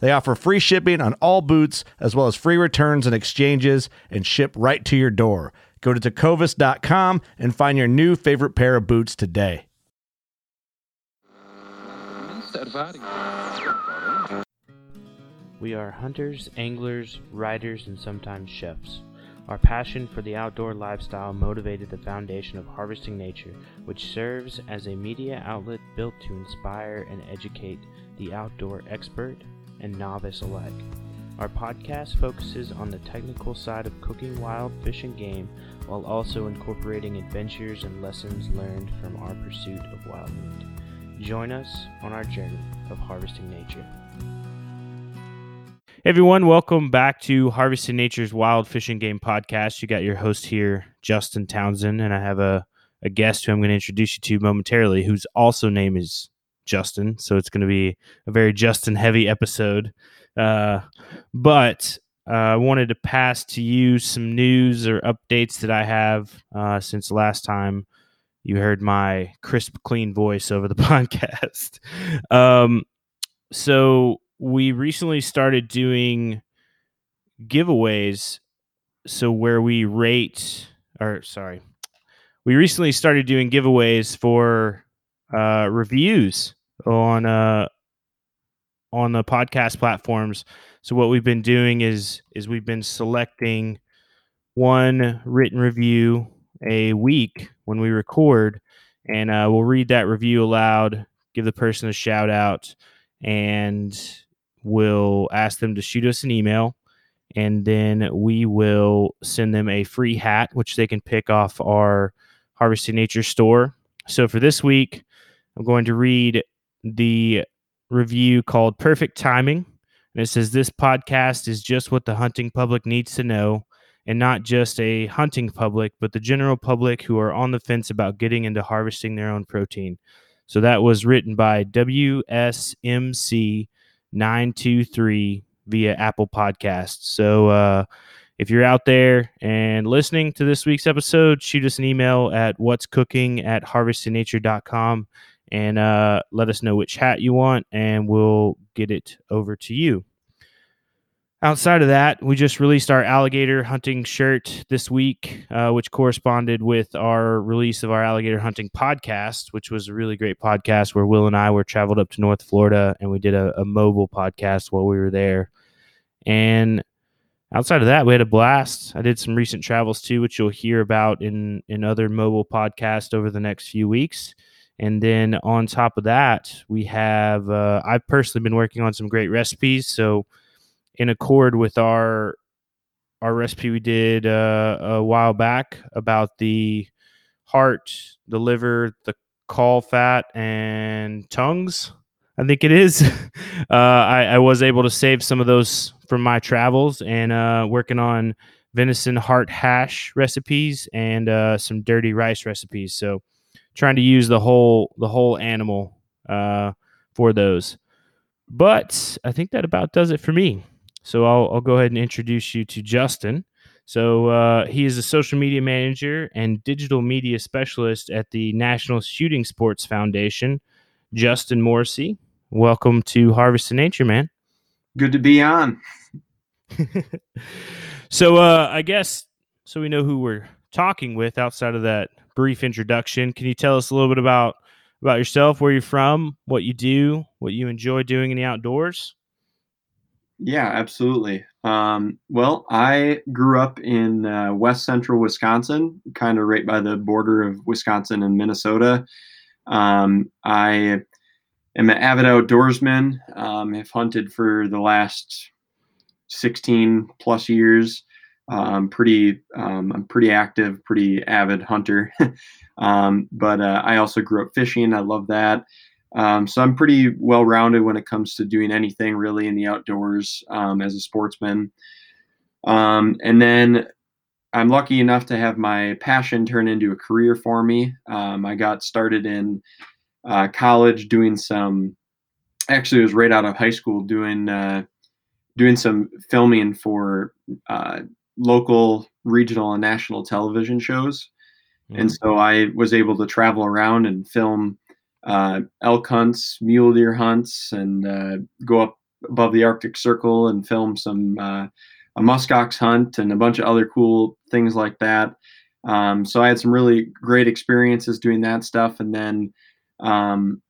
They offer free shipping on all boots, as well as free returns and exchanges, and ship right to your door. Go to tecovas.com and find your new favorite pair of boots today. We are hunters, anglers, riders, and sometimes chefs. Our passion for the outdoor lifestyle motivated the foundation of Harvesting Nature, which serves as a media outlet built to inspire and educate the outdoor expert and novice alike. Our podcast focuses on the technical side of cooking wild fish and game while also incorporating adventures and lessons learned from our pursuit of wild meat. Join us on our journey of harvesting nature. Hey everyone, welcome back to Harvesting Nature's Wild Fish and Game Podcast. You got your host here, Justin Townsend, and I have a, a guest who I'm going to introduce you to momentarily, whose also name is Justin. So it's going to be a very Justin heavy episode. Uh, but uh, I wanted to pass to you some news or updates that I have uh, since last time you heard my crisp, clean voice over the podcast. Um, so we recently started doing giveaways. So where we rate, or sorry, we recently started doing giveaways for uh, reviews on uh on the podcast platforms. So what we've been doing is is we've been selecting one written review a week when we record, and uh, we'll read that review aloud, give the person a shout out, and we'll ask them to shoot us an email, and then we will send them a free hat, which they can pick off our Harvesting Nature store. So for this week, I'm going to read the review called Perfect Timing. And it says, This podcast is just what the hunting public needs to know, and not just a hunting public, but the general public who are on the fence about getting into harvesting their own protein. So that was written by WSMC923 via Apple Podcasts. So uh, if you're out there and listening to this week's episode, shoot us an email at what's cooking at harvestingnature.com and uh, let us know which hat you want, and we'll get it over to you. Outside of that, we just released our alligator hunting shirt this week, uh, which corresponded with our release of our alligator hunting podcast, which was a really great podcast where Will and I were traveled up to North Florida and we did a, a mobile podcast while we were there. And outside of that, we had a blast. I did some recent travels too, which you'll hear about in in other mobile podcasts over the next few weeks. And then on top of that, we have, uh, I've personally been working on some great recipes. So, in accord with our our recipe we did uh, a while back about the heart, the liver, the caul fat, and tongues, I think it is. uh, I, I, was able to save some of those from my travels and uh, working on venison heart hash recipes and uh, some dirty rice recipes. So trying to use the whole the whole animal uh, for those. But I think that about does it for me. So I'll, I'll go ahead and introduce you to Justin. So uh, he is a social media manager and digital media specialist at the National Shooting Sports Foundation. Justin Morrissey, welcome to Harvesting Nature, man. Good to be on. so uh, I guess so we know who we're talking with outside of that brief introduction. Can you tell us a little bit about about yourself, where you're from, what you do, what you enjoy doing in the outdoors? Yeah, absolutely. Um, well, I grew up in uh, west central Wisconsin, kind of right by the border of Wisconsin and Minnesota. Um, I am an avid outdoorsman. Um, have hunted for the last 16 plus years. Um, pretty, um, I'm pretty active, pretty avid hunter. um, but uh, I also grew up fishing. I love that. So I'm pretty well rounded when it comes to doing anything really in the outdoors as a sportsman. And then I'm lucky enough to have my passion turn into a career for me. Um, I got started in uh, college doing some, actually, it was right out of high school doing uh, doing some filming for uh, local, regional, and national television shows. Mm-hmm. And so I was able to travel around and film uh, elk hunts, mule deer hunts, and uh, go up above the Arctic Circle and film some uh, a muskox hunt and a bunch of other cool things like that. Um, so I had some really great experiences doing that stuff, and then um,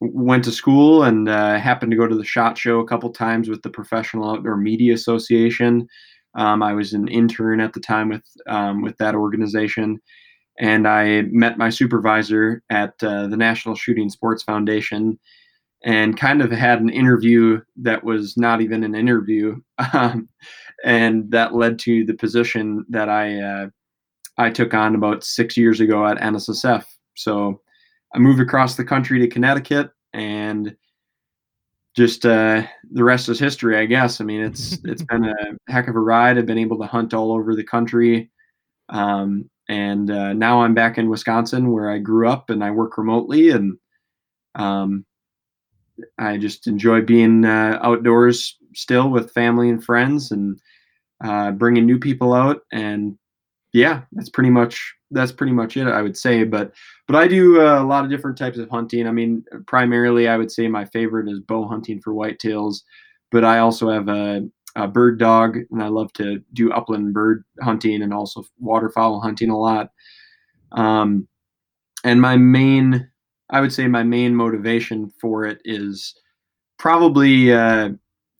went to school and uh, happened to go to the shot show a couple times with the Professional Outdoor Media Association. Um, I was an intern at the time with um, with that organization, and I met my supervisor at uh, the National Shooting Sports Foundation and kind of had an interview that was not even an interview. Um, and that led to the position that I, uh, I took on about six years ago at NSSF. So I moved across the country to Connecticut and just uh, the rest is history, I guess. I mean, it's it's been a heck of a ride. I've been able to hunt all over the country. Um, and uh, now I'm back in Wisconsin where I grew up and I work remotely and um, I just enjoy being uh, outdoors still with family and friends and uh, bringing new people out and yeah that's pretty much that's pretty much it I would say but but I do uh, a lot of different types of hunting I mean primarily I would say my favorite is bow hunting for whitetails but I also have a a bird dog, and I love to do upland bird hunting and also waterfowl hunting a lot. Um, and my main, I would say, my main motivation for it is probably, uh,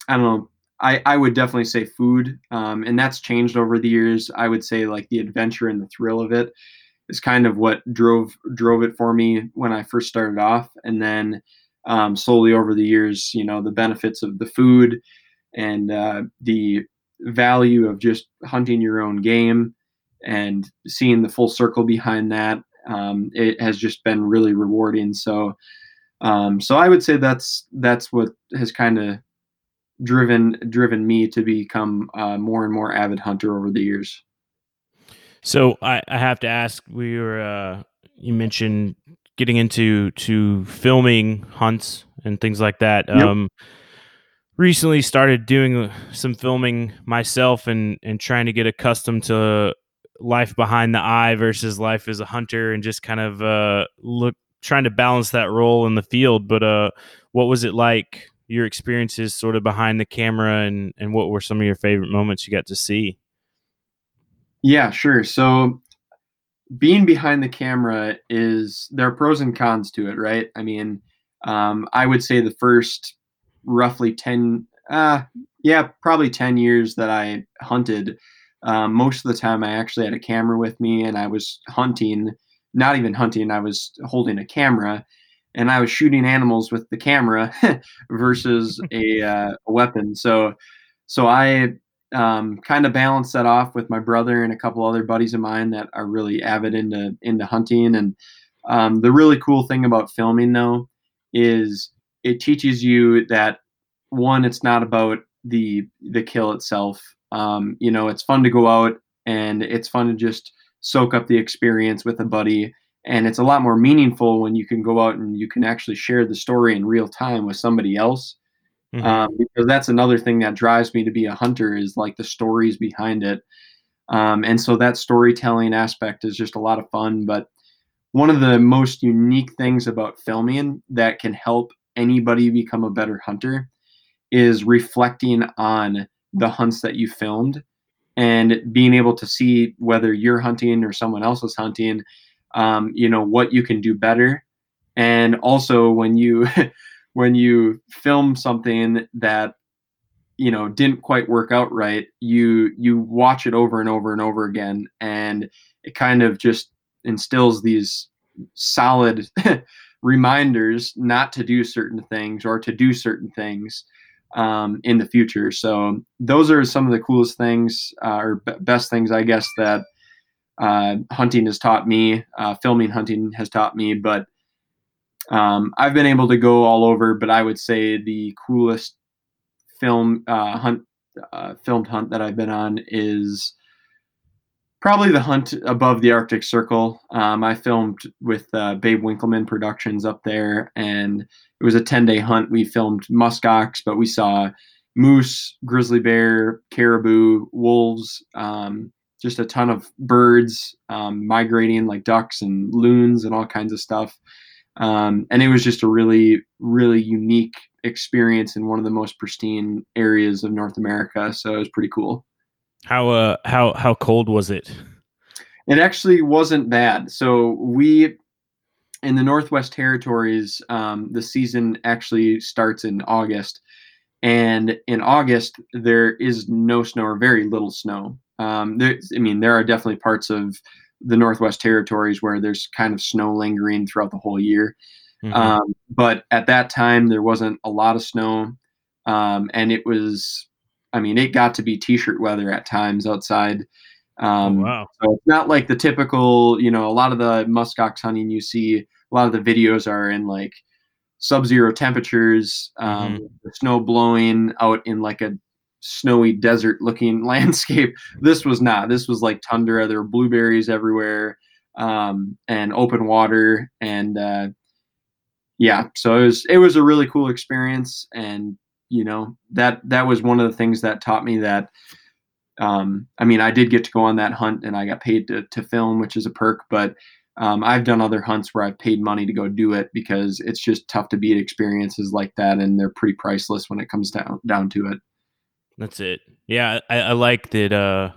I don't know, I, I would definitely say food, um, and that's changed over the years. I would say like the adventure and the thrill of it is kind of what drove drove it for me when I first started off, and then um, slowly over the years, you know, the benefits of the food and uh, the value of just hunting your own game and seeing the full circle behind that um, it has just been really rewarding so um, so i would say that's that's what has kind of driven driven me to become uh, more and more avid hunter over the years. So i, I have to ask we were uh, you mentioned getting into to filming hunts and things like that. Yep. um, recently started doing some filming myself and and trying to get accustomed to life behind the eye versus life as a hunter and just kind of uh, look trying to balance that role in the field. But uh what was it like your experiences sort of behind the camera and and what were some of your favorite moments you got to see? Yeah sure. So being behind the camera is there are pros and cons to it right? I mean um, i would say the first roughly 10 uh yeah probably 10 years that i hunted um, most of the time i actually had a camera with me and i was hunting not even hunting i was holding a camera and i was shooting animals with the camera versus a, uh, a weapon so so i um, kind of balanced that off with my brother and a couple other buddies of mine that are really avid into into hunting and um, the really cool thing about filming though is it teaches you that one, it's not about the the kill itself. Um, you know, it's fun to go out and it's fun to just soak up the experience with a buddy. And it's a lot more meaningful when you can go out and you can actually share the story in real time with somebody else. Mm-hmm. Um, because that's another thing that drives me to be a hunter is like the stories behind it. Um, and so that storytelling aspect is just a lot of fun. But one of the most unique things about filming that can help anybody become a better hunter is reflecting on the hunts that you filmed and being able to see whether you're hunting or someone else is hunting um, you know what you can do better and also when you when you film something that you know didn't quite work out right you you watch it over and over and over again and it kind of just instills these solid reminders not to do certain things or to do certain things um, in the future. So those are some of the coolest things uh, or b- best things, I guess, that uh, hunting has taught me. Uh, filming hunting has taught me, but um, I've been able to go all over. But I would say the coolest film uh, hunt, uh, filmed hunt that I've been on is probably the hunt above the Arctic Circle. Um, I filmed with uh, Babe Winkelman Productions up there, and it was a 10 day hunt. We filmed muskox, but we saw moose, grizzly bear, caribou, wolves, um, just a ton of birds um, migrating like ducks and loons and all kinds of stuff. Um, and it was just a really, really unique experience in one of the most pristine areas of North America. So it was pretty cool. How uh how how cold was it? It actually wasn't bad. So we in the Northwest Territories, um, the season actually starts in August, and in August there is no snow or very little snow. Um, there, I mean, there are definitely parts of the Northwest Territories where there's kind of snow lingering throughout the whole year. Mm-hmm. Um, but at that time, there wasn't a lot of snow, um, and it was I mean, it got to be t-shirt weather at times outside. Um, oh, wow. So it's not like the typical, you know, a lot of the muskox hunting you see, a lot of the videos are in like sub-zero temperatures, um, mm-hmm. the snow blowing out in like a snowy desert looking landscape. This was not. This was like tundra. There were blueberries everywhere um, and open water. And uh, yeah, so it was it was a really cool experience. And you know that that was one of the things that taught me that um, I mean, I did get to go on that hunt and I got paid to, to film, which is a perk, but um, I've done other hunts where I've paid money to go do it because it's just tough to beat experiences like that. And they're pretty priceless when it comes down, down to it. That's it. Yeah. I, I like that. Uh,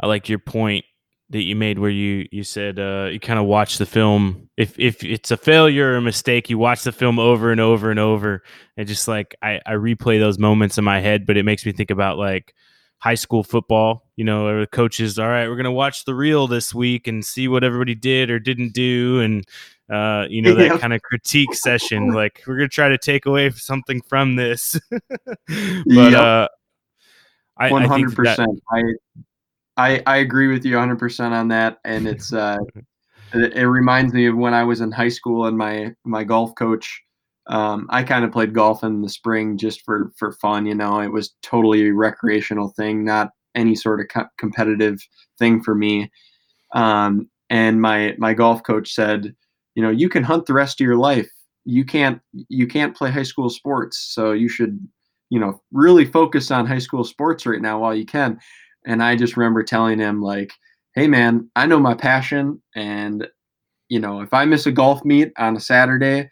I like your point that you made where you you said uh, you kind of watch the film if if it's a failure or a mistake you watch the film over and over and over and just like I, I replay those moments in my head but it makes me think about like high school football you know where the coaches all right we're gonna watch the reel this week and see what everybody did or didn't do and uh, you know that yeah. kind of critique session like we're gonna try to take away something from this but yep. uh 100% I, that, I I, I agree with you 100% on that. And it's, uh, it, it, reminds me of when I was in high school and my, my golf coach, um, I kind of played golf in the spring just for, for fun. You know, it was totally a recreational thing, not any sort of co- competitive thing for me. Um, and my, my golf coach said, you know, you can hunt the rest of your life. You can't, you can't play high school sports. So you should, you know, really focus on high school sports right now while you can and I just remember telling him like, "Hey man, I know my passion and you know, if I miss a golf meet on a Saturday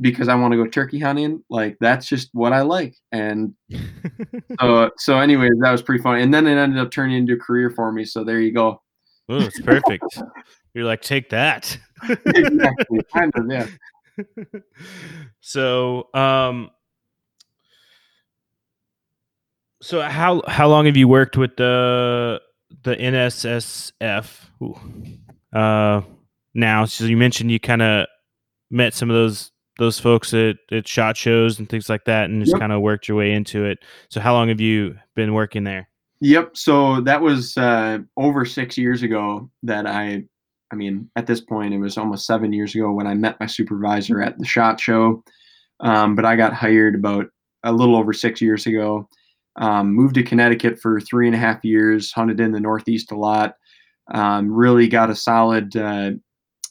because I want to go turkey hunting, like that's just what I like." And so so anyways, that was pretty fun. And then it ended up turning into a career for me, so there you go. Oh, it's perfect. You're like, "Take that." exactly. Kind of, yeah. so, um so how how long have you worked with the the NSSF? Uh, now, so you mentioned you kind of met some of those those folks at, at shot shows and things like that, and just yep. kind of worked your way into it. So, how long have you been working there? Yep. So that was uh, over six years ago that I, I mean, at this point, it was almost seven years ago when I met my supervisor at the shot show. Um, but I got hired about a little over six years ago. Um, moved to Connecticut for three and a half years, hunted in the Northeast a lot. Um, really got a solid uh,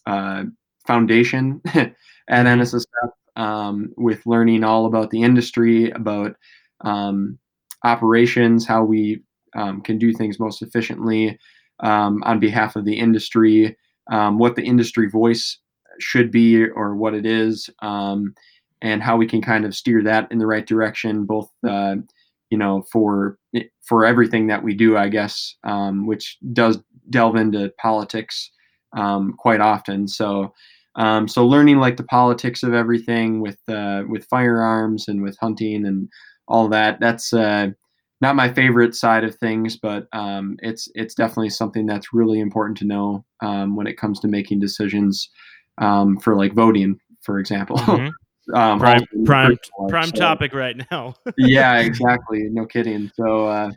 uh, foundation at mm-hmm. NSSF um, with learning all about the industry, about um, operations, how we um, can do things most efficiently. um, on behalf of the industry, um, what the industry voice should be or what it is, um, and how we can kind of steer that in the right direction, both uh, you know for for everything that we do, I guess, um, which does delve into politics um, quite often. So. Um, so learning like the politics of everything with uh, with firearms and with hunting and all that that's uh, not my favorite side of things, but um, it's it's definitely something that's really important to know um, when it comes to making decisions um, for like voting, for example. Mhm. Um, prime prime life. prime So- topic right now. yeah, exactly. No kidding. So, uh,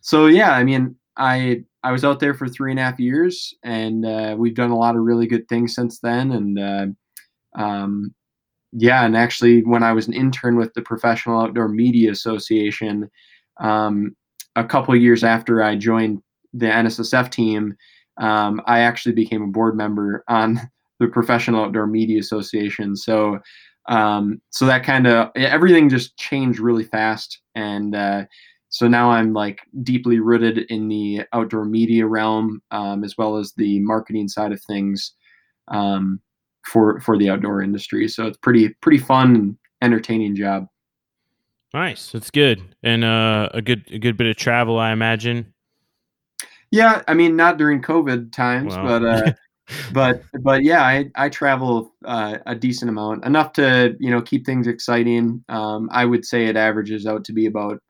so yeah, I mean, I I was out there for three and a half years, and uh, we've done a lot of really good things since then. And uh, um, yeah, and actually, when I was an intern with the Professional Outdoor Media Association, um, a couple years after I joined the NSSF team, um, I actually became a board member on the Professional Outdoor Media Association. So, um, so that kind of everything just changed really fast, and uh, so now I'm like deeply rooted in the outdoor media realm, um, as well as the marketing side of things um, for for the outdoor industry. So it's pretty pretty fun and entertaining job. nice, that's good, and uh, a good a good bit of travel, I imagine. Yeah, I mean not during COVID times, but uh, but but yeah, I I travel uh, a decent amount, enough to you know keep things exciting. Um, I would say it averages out to be about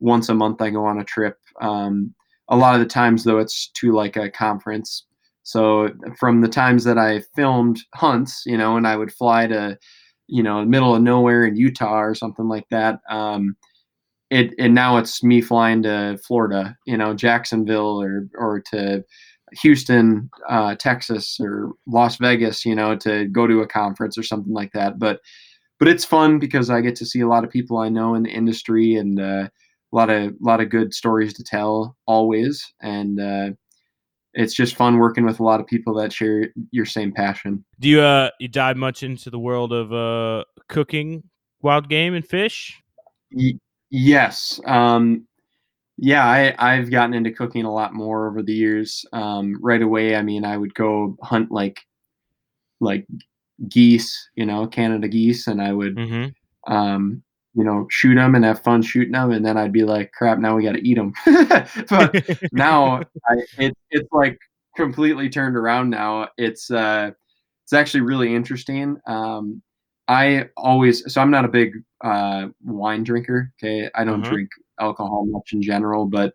once a month I go on a trip. Um, a lot of the times though, it's to like a conference. So from the times that I filmed hunts, you know, and I would fly to, you know, middle of nowhere in Utah or something like that. Um, it and now it's me flying to Florida, you know, Jacksonville or or to Houston, uh, Texas, or Las Vegas, you know, to go to a conference or something like that. But but it's fun because I get to see a lot of people I know in the industry and uh, a lot of a lot of good stories to tell always. And uh, it's just fun working with a lot of people that share your same passion. Do you uh you dive much into the world of uh cooking wild game and fish? Y- yes. Um, yeah, I, I've gotten into cooking a lot more over the years. Um, right away, I mean, I would go hunt like like geese, you know, Canada geese, and I would, Mm-hmm. um, you know, shoot them and have fun shooting them, and then I'd be like, crap, now we got to eat them. but now I, it, it's like completely turned around now. It's uh, it's actually really interesting. Um, I always so I'm not a big uh, wine drinker. Okay, I don't Mhm. drink alcohol much in general, but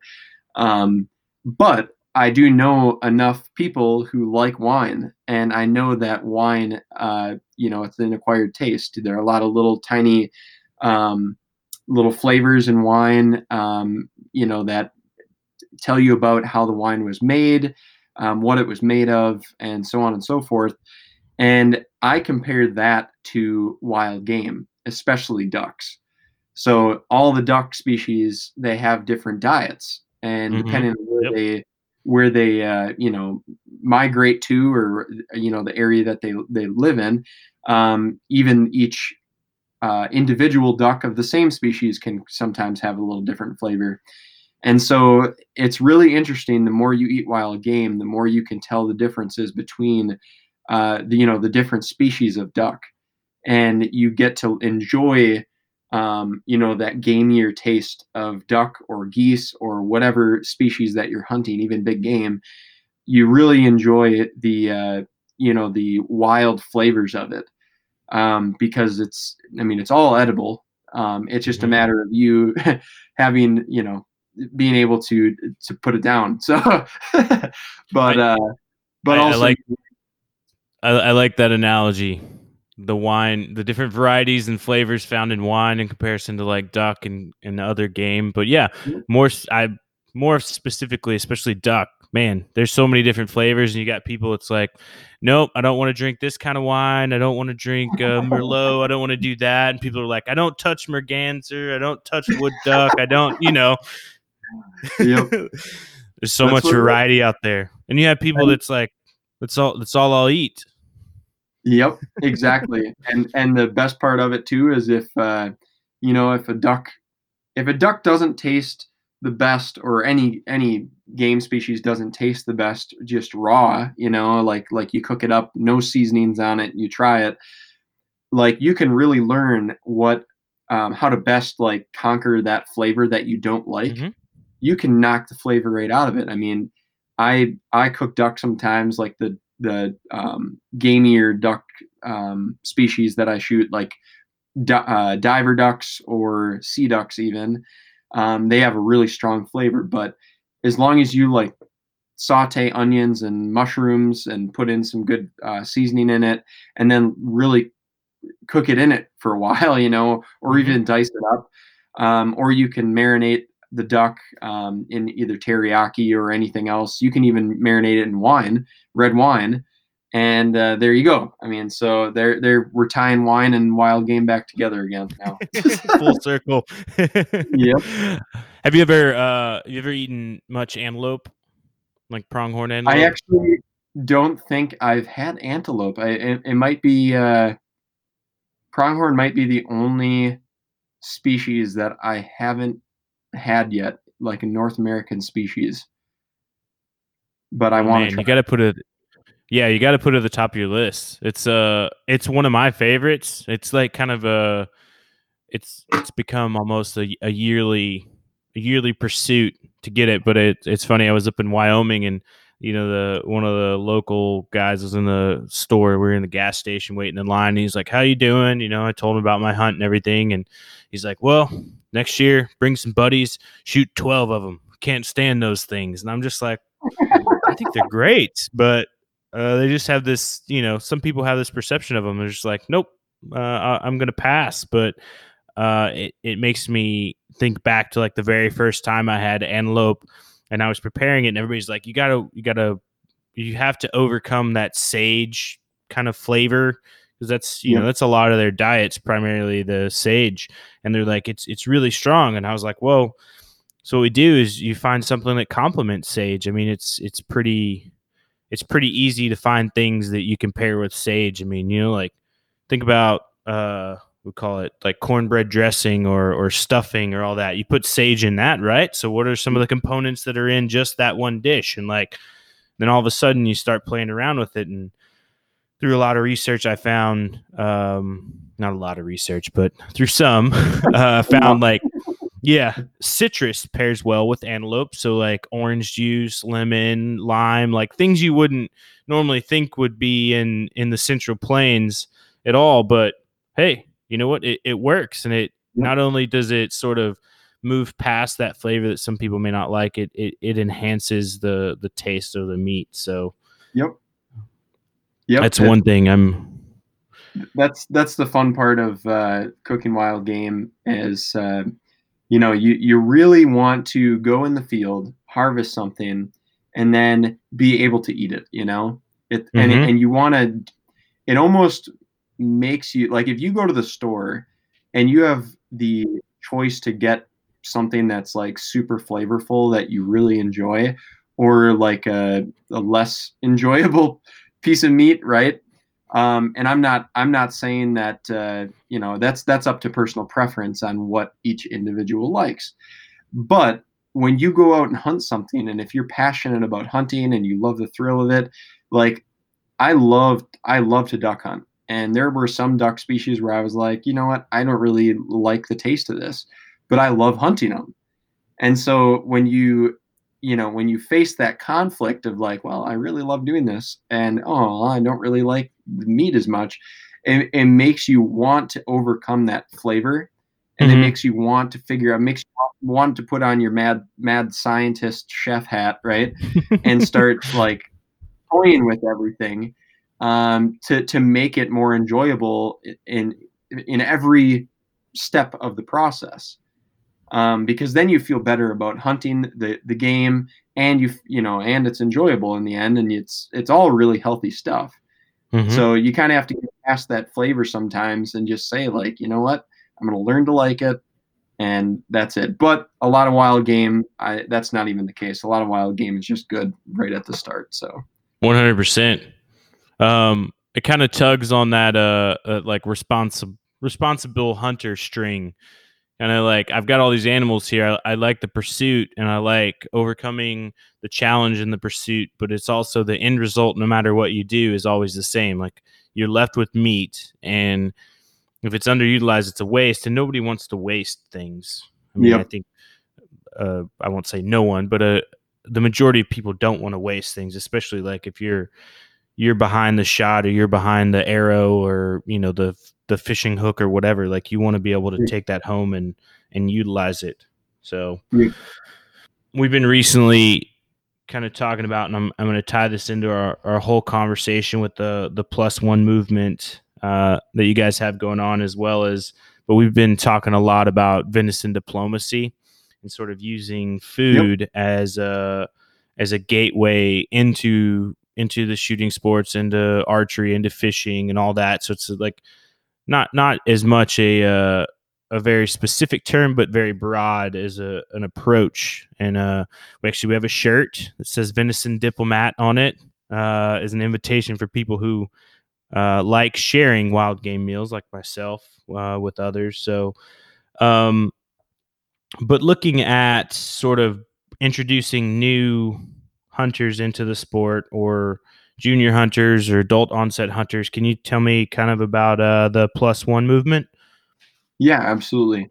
um, but I do know enough people who like wine, and I know that wine, uh, you know, it's an acquired taste. There are a lot of little tiny um, little flavors in wine, um, you know, that tell you about how the wine was made, um, what it was made of, and so on and so forth. And I compare that to wild game, especially ducks. So all the duck species they have different diets, and Mhm. depending on where Yep. they where they uh, you know migrate to, or you know the area that they they live in, um, even each uh, individual duck of the same species can sometimes have a little different flavor. And so it's really interesting. The more you eat wild game, the more you can tell the differences between uh, the you know the different species of duck, and you get to enjoy um, you know that gamier taste of duck or geese or whatever species that you're hunting, even big game. You really enjoy the uh, you know the wild flavors of it um, because it's I mean it's all edible. Um, it's just a Mhm. matter of you having you know being able to to put it down. So, but uh, but I- I like- I, I like that analogy. The wine, the different varieties and flavors found in wine in comparison to like duck and, and other game. But yeah, Mhm. more I more specifically, especially duck. Man, there's so many different flavors, and you got people. It's like, nope, I don't want to drink this kind of wine. I don't want to drink uh, Merlot. I don't want to do that. And people are like, I don't touch Merganser. I don't touch wood duck. I don't, you know. Yep. there's so That's much what it is. variety out there, and you have people that's like, that's all. That's all I'll eat. Yep, exactly. and and the best part of it too is if uh, you know if a duck if a duck doesn't taste the best or any any game species doesn't taste the best just raw you know like like you cook it up no seasonings on it you try it like you can really learn what um, how to best like conquer that flavor that you don't like Mhm. you can knock the flavor right out of it i mean i i cook duck sometimes like the the um, gamier duck um, species that i shoot like uh, diver ducks or sea ducks even um, they have a really strong flavor but as long as you like saute onions and mushrooms and put in some good uh, seasoning in it and then really cook it in it for a while you know or Mhm. even dice it up um, or you can marinate the duck um, in either teriyaki or anything else you can even marinate it in wine red wine and uh, there you go i mean so they're they're we're tying wine and wild game back together again now Full circle. Yep. Have you ever uh you ever eaten much antelope? Like pronghorn antelope? I actually don't think I've had antelope. I, it, it might be uh, pronghorn might be the only species that I haven't had yet, like a North American species. But I Oh, want to you got to put it. Yeah, you got to put it at the top of your list. It's uh, it's one of my favorites. It's like kind of a, it's it's become almost a, a yearly, a yearly pursuit to get it. But it, it's funny. I was up in Wyoming and you know the one of the local guys was in the store. We were in the gas station waiting in line. He's like, "How you doing?" You know, I told him about my hunt and everything, and he's like, "Well, next year, bring some buddies, shoot twelve of them. Can't stand those things." And I'm just like. I think they're great, but uh, they just have this, you know, some people have this perception of them. They're just like, nope, uh, I- I'm to pass. But uh, it, it makes me think back to like the very first time I had antelope and I was preparing it, and everybody's like, you got to, you got to, you have to overcome that sage kind of flavor because that's you know that's a lot of their diets primarily the sage and they're like it's it's really strong and i was like whoa so what we do is you find something that complements sage. I mean, it's it's pretty it's pretty easy to find things that you can pair with sage. I mean, you know, like think about uh we call it like cornbread dressing or or stuffing or all that. You put sage in that, right? So what are some of the components that are in just that one dish? And like then all of a sudden you start playing around with it and through a lot of research I found um not a lot of research, but through some uh found like yeah, citrus pairs well with antelope. So like orange juice, lemon, lime, like things you wouldn't normally think would be in in the Central Plains at all. But hey, you know what? It, it works, and it Yep. not only does it sort of move past that flavor that some people may not like, it it, it enhances the the taste of the meat. So Yep. Yep. that's one thing I'm. that's that's the fun part of uh, cooking wild game is uh, you know you you really want to go in the field harvest something and then be able to eat it you know it and Mhm. and you want to it almost makes you like if you go to the store and you have the choice to get something that's like super flavorful that you really enjoy or like a, a less enjoyable piece of meat right? Um, and i'm not i'm not saying that uh, you know that's that's up to personal preference on what each individual likes. But when you go out and hunt something and if you're passionate about hunting and you love the thrill of it like i love i love to duck hunt and there were some duck species where i was like you know what? I don't really like the taste of this but i love hunting them and so when you you know when you face that conflict of like well i really love doing this and oh i don't really like the meat as much it, it makes you want to overcome that flavor and Mhm. it makes you want to figure out makes you want to put on your mad mad scientist chef hat right? And start like toying with everything um, to to make it more enjoyable in in every step of the process. Um, because then you feel better about hunting the the game, and you you know, and it's enjoyable in the end, and it's it's all really healthy stuff. Mhm. So you kind of have to get past that flavor sometimes and just say like, you know what, I'm going to learn to like it, and that's it. But a lot of wild game, I, that's not even the case. A lot of wild game is just good right at the start. So One hundred percent. Um, it kind of tugs on that uh, uh like responsible responsible hunter string and I like I've got all these animals here. I, I, like the pursuit and I like overcoming the challenge in the pursuit, but it's also the end result. No matter what you do, is always the same. Like you're left with meat, and if it's underutilized, it's a waste, and nobody wants to waste things. I mean, yep. I think uh, I won't say no one, but uh, the majority of people don't want to waste things, especially like if you're you're behind the shot or you're behind the arrow or you know the the fishing hook or whatever like you want to be able to take that home and and utilize it. So we've been recently kind of talking about and i'm, I'm going to tie this into our, our whole conversation with the the plus one movement uh, that you guys have going on as well as but we've been talking a lot about venison diplomacy and sort of using food yep. as a as a gateway into into the shooting sports, into archery, into fishing, and all that. So it's like not not as much a uh, a very specific term, but very broad as a an approach. And uh, we actually we have a shirt that says "Venison Diplomat" on it uh, as an invitation for people who uh, like sharing wild game meals, like myself, uh, with others. So, um, but looking at sort of introducing new hunters into the sport or junior hunters or adult onset hunters. Can you tell me kind of about uh, the plus one movement? Yeah, absolutely.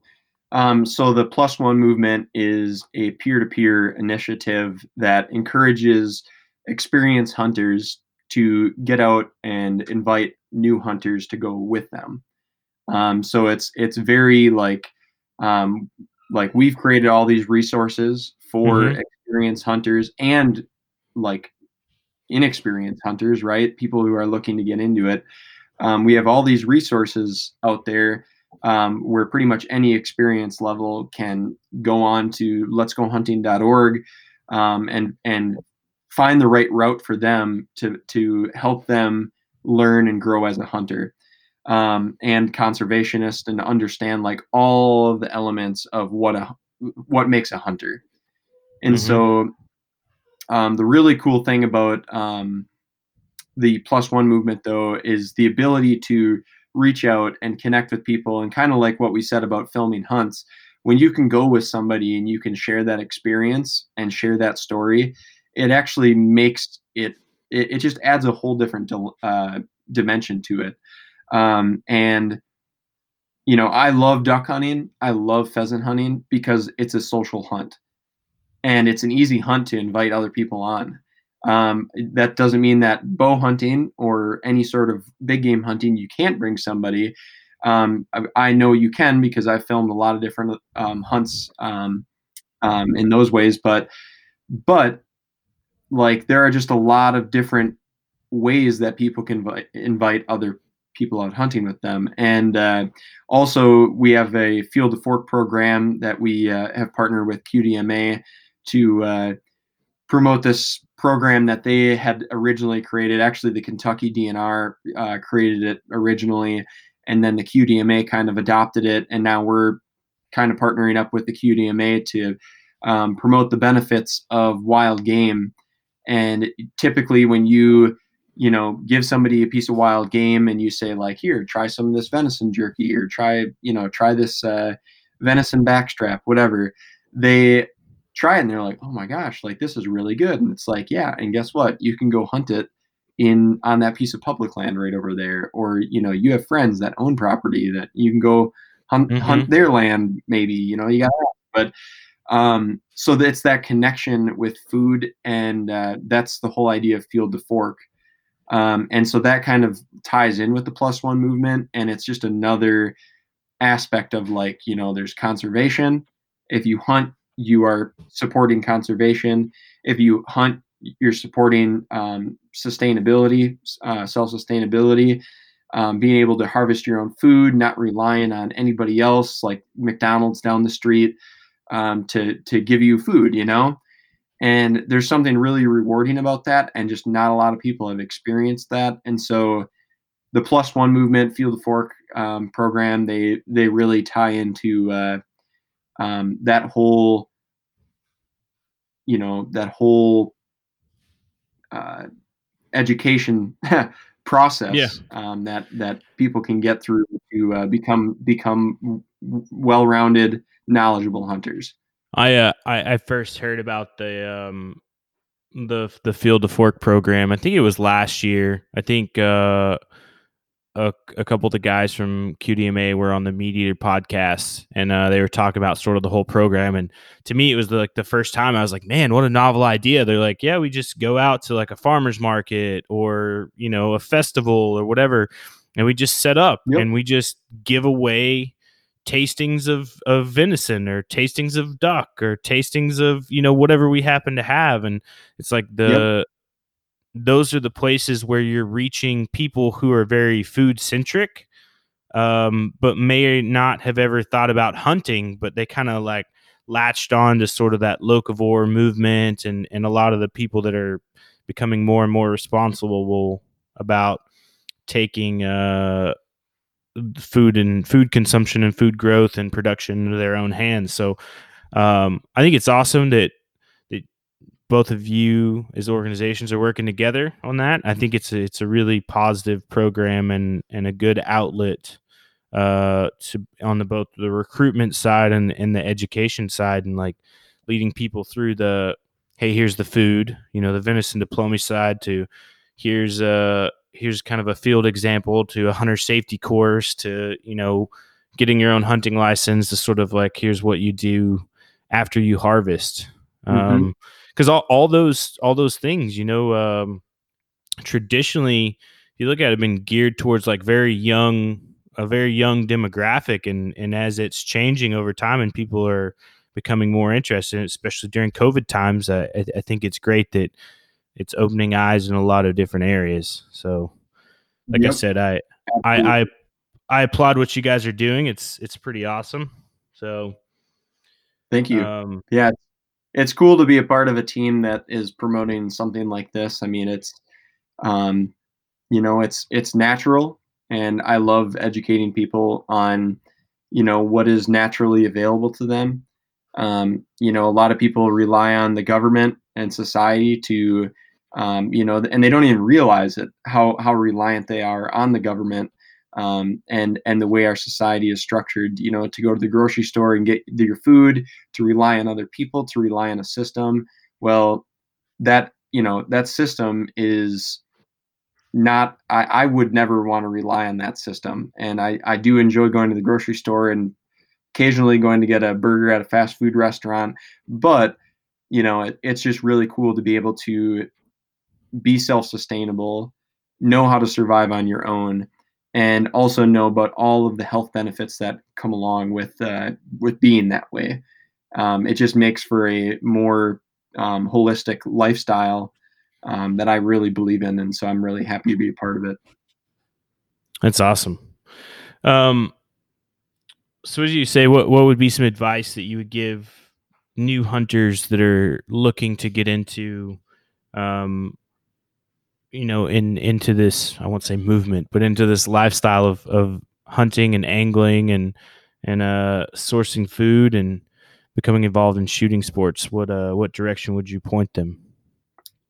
Um, so the plus one movement is a peer-to-peer initiative that encourages experienced hunters to get out and invite new hunters to go with them. Um, so it's it's very like um, like we've created all these resources for mm-hmm. experienced hunters and like inexperienced hunters, right? People who are looking to get into it. Um, we have all these resources out there um, where pretty much any experience level can go on to letsgohunting.org um, and and find the right route for them to to help them learn and grow as a hunter um, and conservationist and understand like all of the elements of what a what makes a hunter. And mm-hmm. so um, the really cool thing about um, the plus one movement, though, is the ability to reach out and connect with people, and kind of like what we said about filming hunts. When you can go with somebody and you can share that experience and share that story, it actually makes it. It, it just adds a whole different uh, dimension to it. Um, and you know, I love duck hunting. I love pheasant hunting because it's a social hunt and it's an easy hunt to invite other people on. Um, that doesn't mean that bow hunting or any sort of big game hunting you can't bring somebody. Um, I, I, know you can because I filmed a lot of different um, hunts um, um, in those ways, but but like there are just a lot of different ways that people can vi- invite other people out hunting with them. And uh, also, we have a Field to Fork program that we uh, have partnered with QDMA to uh, promote this program that they had originally created. Actually, the Kentucky DNR uh, created it originally, and then the QDMA kind of adopted it, and now we're kind of partnering up with the QDMA to um, promote the benefits of wild game. And typically, when you you know give somebody a piece of wild game and you say like here try some of this venison jerky or try you know try this uh, venison backstrap whatever they try it and they're like, oh my gosh, like this is really good. And it's like, yeah, and guess what? You can go hunt it in on that piece of public land right over there. Or, you know, you have friends that own property that you can go hunt mm-hmm. hunt their land, maybe, you know, you got but um so it's that connection with food and uh, that's the whole idea of field to fork. Um, and so that kind of ties in with the plus one movement and it's just another aspect of like you know there's conservation if you hunt you are supporting conservation. If you hunt, you're supporting um, sustainability, uh, self sustainability, um, being able to harvest your own food, not relying on anybody else like McDonald's down the street um, to to give you food. You know, and there's something really rewarding about that, and just not a lot of people have experienced that, and so. The plus one movement, field to fork um, program, they they really tie into uh, um, that whole you know that whole uh, education process yeah. um, that that people can get through to uh, become become well-rounded, knowledgeable hunters. I uh, I, I first heard about the um the the Field to Fork program. I think it was last year. I think uh, a, a couple of the guys from QDMA were on the MeatEater podcast, and uh, they were talking about sort of the whole program. And to me, it was the, like the first time I was like, "Man, what a novel idea!" They're like, "Yeah, we just go out to like a farmers market or you know a festival or whatever, and we just set up yep. and we just give away." tastings of of venison or tastings of duck or tastings of you know whatever we happen to have and it's like the yep. Those are the places where you're reaching people who are very food centric um, but may not have ever thought about hunting but they kind of like latched on to sort of that locavore movement and and a lot of the people that are becoming more and more responsible about taking uh food and food consumption and food growth and production into their own hands. So um, I think it's awesome that that both of you as organizations are working together on that. I think it's a, it's a really positive program and and a good outlet uh, to on the both the recruitment side and and the education side and like leading people through the hey here's the food you know the venison diplomacy side to here's uh here's kind of a field example to a hunter safety course to you know getting your own hunting license to sort of like here's what you do after you harvest mm-hmm. Um, all, all those all those things you know um, traditionally if you look at it have been geared towards like very young a very young demographic and and as it's changing over time and people are becoming more interested especially during covid times I, I think it's great that it's opening eyes in a lot of different areas. So, like yep. I said, I, I I I applaud what you guys are doing. It's it's pretty awesome. So, thank you. Um, yeah, it's cool to be a part of a team that is promoting something like this. I mean, it's um, you know, it's it's natural, and I love educating people on you know what is naturally available to them. Um, you know, a lot of people rely on the government and society to um, you know, and they don't even realize it how how reliant they are on the government um, and and the way our society is structured. You know, to go to the grocery store and get your food, to rely on other people, to rely on a system. Well, that you know that system is not I, I would never want to rely on that system and I, I do enjoy going to the grocery store and occasionally going to get a burger at a fast food restaurant but you know it, it's just really cool to be able to be self-sustainable, know how to survive on your own, and also know about all of the health benefits that come along with uh, with being that way. Um, it just makes for a more um, holistic lifestyle um, that I really believe in, and so I'm really happy to be a part of it. That's awesome. Um, so, as you say, what what would be some advice that you would give new hunters that are looking to get into um, you know in into this i won't say movement but into this lifestyle of of hunting and angling and and uh sourcing food and becoming involved in shooting sports. What uh what direction would you point them?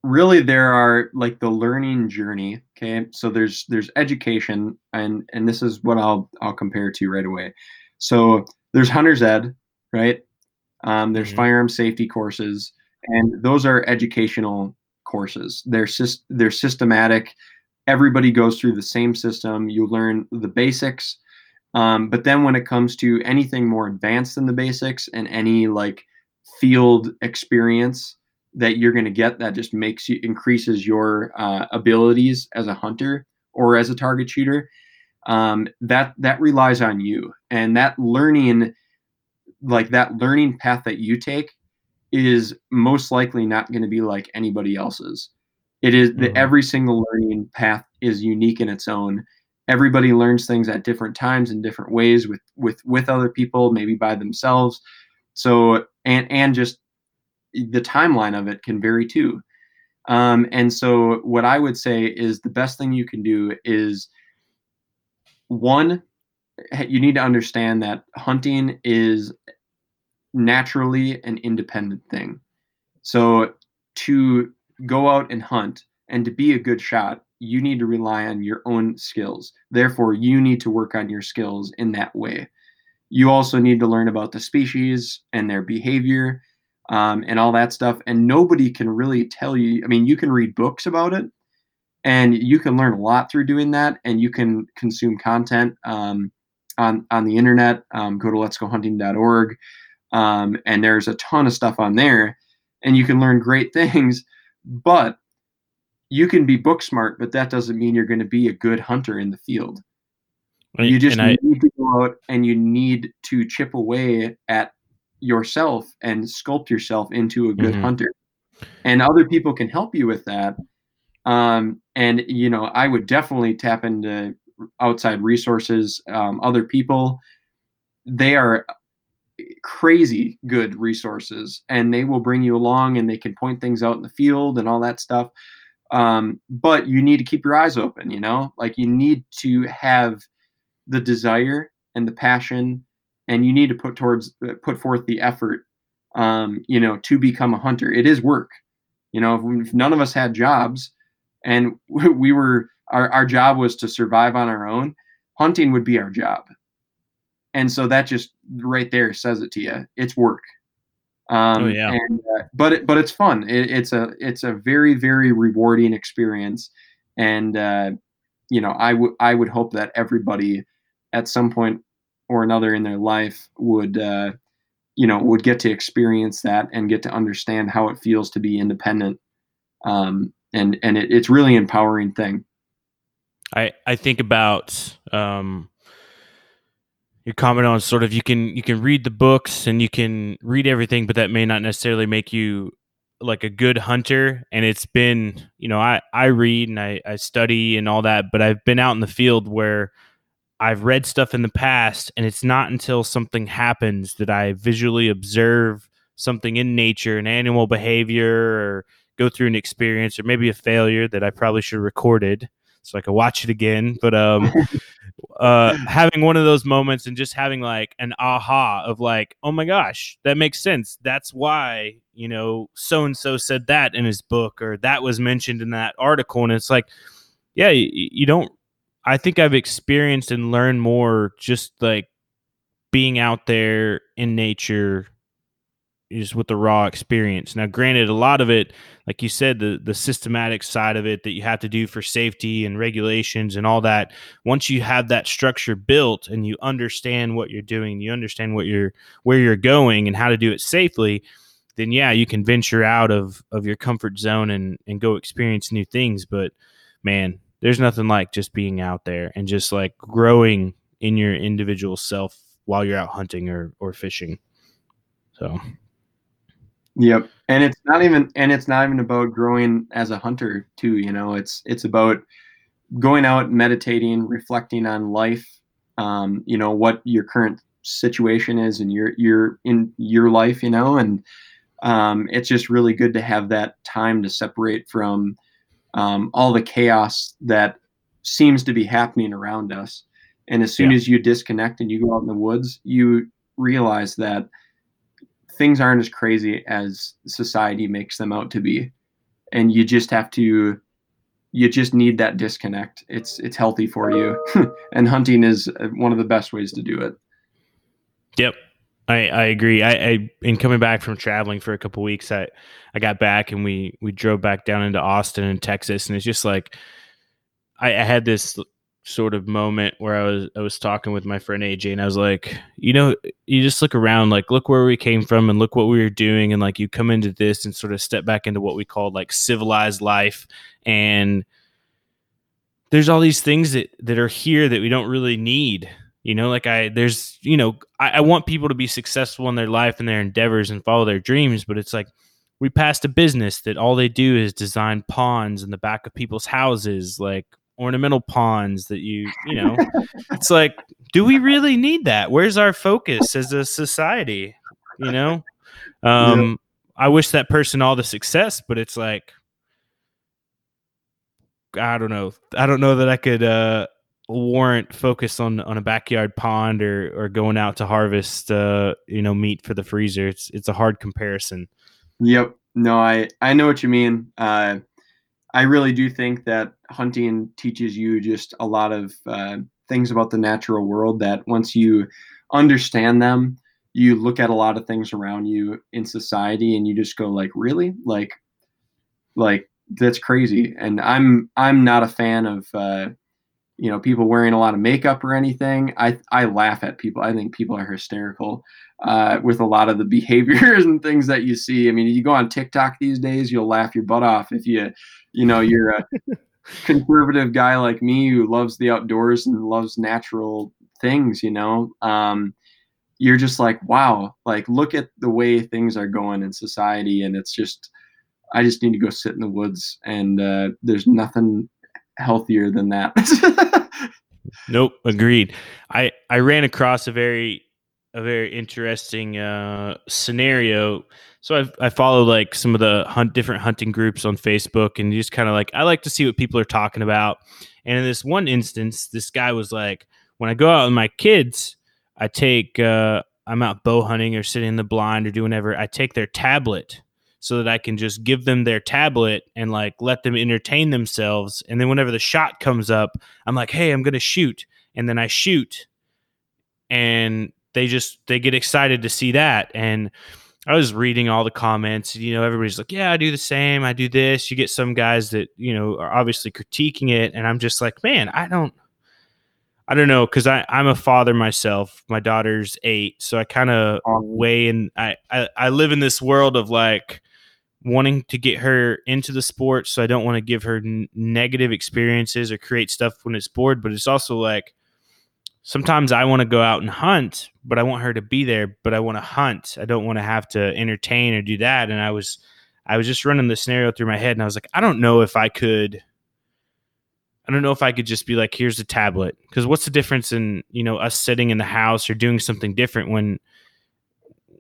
Really there are like the learning journey okay? So there's there's education and and this is what i'll i'll compare to right away. So there's hunter's ed right? Um, there's mm-hmm. firearm safety courses and those are educational courses. They're they're systematic. Everybody goes through the same system. You learn the basics, um, but then when it comes to anything more advanced than the basics and any like field experience that you're going to get, that just makes you increases your uh, abilities as a hunter or as a target shooter. Um, that that relies on you, and that learning, like that learning path that you take, is most likely not going to be like anybody else's. It is mm-hmm. every single learning path is unique in its own. Everybody learns things at different times in different ways with with with other people, maybe by themselves. So and and just the timeline of it can vary too. Um, and so what I would say is the best thing you can do is one, you need to understand that hunting is naturally an independent thing. So to go out and hunt and to be a good shot, you need to rely on your own skills. Therefore, you need to work on your skills in that way. you also need to learn about the species and their behavior um, and all that stuff. And nobody can really tell you. I mean, you can read books about it, and you can learn a lot through doing that. And you can consume content um, on on the internet. Um, go to letsgohunting.org, um, and there's a ton of stuff on there, and you can learn great things. But you can be book smart, but that doesn't mean you're going to be a good hunter in the field. You just need to go out and you need to chip away at yourself and sculpt yourself into a good mm-hmm. hunter. And other people can help you with that. Um, and you know, I would definitely tap into outside resources, um, other people. They are crazy good resources, and they will bring you along, and they can point things out in the field and all that stuff. Um, but you need to keep your eyes open. You know, like you need to have the desire and the passion and you need to put towards uh, put forth the effort um, you know to become a hunter it is work you know if, if none of us had jobs and we were our, our job was to survive on our own hunting would be our job and so that just right there says it to you it's work. Um, oh, yeah. And, uh, but it, but it's fun. It, it's a it's a very very rewarding experience, and uh, you know I would I would hope that everybody at some point or another in their life would uh, you know would get to experience that and get to understand how it feels to be independent. Um, and and it, it's really an empowering thing. I i think about um, your comment on sort of you can you can read the books and you can read everything but that may not necessarily make you like a good hunter. And it's been you know i i read and i i study and all that but i've been out in the field where I've read stuff in the past, and it's not until something happens that I visually observe something in nature, an animal behavior, or go through an experience, or maybe a failure that I probably should have recorded so I could watch it again. But um, uh, having one of those moments and just having like an aha of like, oh my gosh, that makes sense. That's why you know so and so said that in his book, or that was mentioned in that article, and it's like, yeah, you, you don't I think I've experienced and learned more just like being out there in nature just with the raw experience. Now, granted, a lot of it, like you said, the the systematic side of it that you have to do for safety and regulations and all that. Once you have that structure built and you understand what you're doing, you understand what you're where you're going and how to do it safely, then yeah, you can venture out of of your comfort zone and and go experience new things. But man, there's nothing like just being out there and just like growing in your individual self while you're out hunting or or fishing. So Yep. And it's not even and it's not even about growing as a hunter too, you know. It's it's about going out meditating, reflecting on life, um, you know, what your current situation is and your your in your life, you know, and um, it's just really good to have that time to separate from um, all the chaos that seems to be happening around us. And as soon yeah. as you disconnect and you go out in the woods, you realize that things aren't as crazy as society makes them out to be. And you just have to you just need that disconnect. It's it's healthy for you. and hunting is one of the best ways to do it. Yep. I, I agree. I, I in coming back from traveling for a couple weeks, I I got back and we we drove back down into Austin and Texas, and it's just like I, I had this sort of moment where I was I was talking with my friend AJ, and I was like, you know, you just look around, like look where we came from, and look what we were doing, and like you come into this and sort of step back into what we called like civilized life, and there's all these things that that are here that we don't really need you know, like I, there's, you know, I, I want people to be successful in their life and their endeavors and follow their dreams, but it's like we passed a business that all they do is design ponds in the back of people's houses, like ornamental ponds that you, you know, it's like, do we really need that? Where's our focus as a society? You know, um, yeah. I wish that person all the success, but it's like, I don't know. I don't know that I could uh, warrant focus on on a backyard pond or or going out to harvest uh you know meat for the freezer it's it's a hard comparison yep no i i know what you mean uh i really do think that hunting teaches you just a lot of uh things about the natural world that once you understand them, you look at a lot of things around you in society and you just go like, really? Like like that's crazy. And I'm I'm not a fan of uh you know people wearing a lot of makeup or anything i i laugh at people i think people are hysterical uh, with a lot of the behaviors and things that you see i mean you go on tiktok these days you'll laugh your butt off if you you know you're a conservative guy like me who loves the outdoors and loves natural things you know um, you're just like wow like look at the way things are going in society and it's just i just need to go sit in the woods and uh, there's nothing healthier than that. nope, agreed. I I ran across a very a very interesting uh, scenario. So I I follow like some of the hunt different hunting groups on Facebook, and just kind of like I like to see what people are talking about. And in this one instance, this guy was like, when I go out with my kids, I take uh, I'm out bow hunting or sitting in the blind or doing whatever. I take their tablet so that I can just give them their tablet and like let them entertain themselves. And then whenever the shot comes up, I'm like, hey, I'm going to shoot. And then I shoot. And they just, they get excited to see that. And I was reading all the comments. You know, everybody's like, yeah, I do the same. I do this. You get some guys that, you know, are obviously critiquing it. And I'm just like, man, I don't. I don't know because I I'm a father myself. My daughter's eight, so I kind of weigh and I, I I live in this world of like wanting to get her into the sport so i don't want to give her n- negative experiences or create stuff when it's bored but it's also like sometimes i want to go out and hunt but i want her to be there but i want to hunt i don't want to have to entertain or do that and i was i was just running the scenario through my head and i was like i don't know if i could I don't know if I could just be like, here's a tablet. Because what's the difference in, you know, us sitting in the house or doing something different when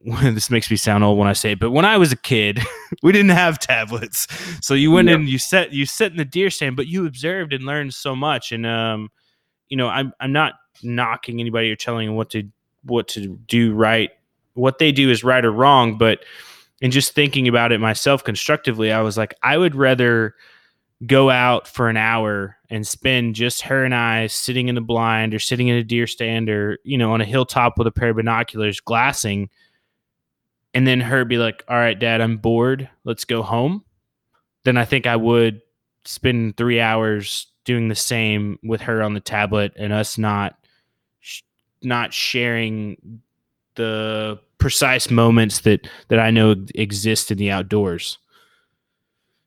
this makes me sound old when I say it, but when I was a kid, we didn't have tablets. So you went yep. in, you set, you sit in the deer stand, but you observed and learned so much. And, um, you know, I'm, I'm not knocking anybody or telling them what to, what to do right. What they do is right or wrong. But in just thinking about it myself constructively, I was like, I would rather go out for an hour and spend just her and I sitting in the blind or sitting in a deer stand or, you know, on a hilltop with a pair of binoculars glassing and then her be like, "All right, Dad, I'm bored. Let's go home." Then I think I would spend three hours doing the same with her on the tablet and us not not sharing the precise moments that that I know exist in the outdoors.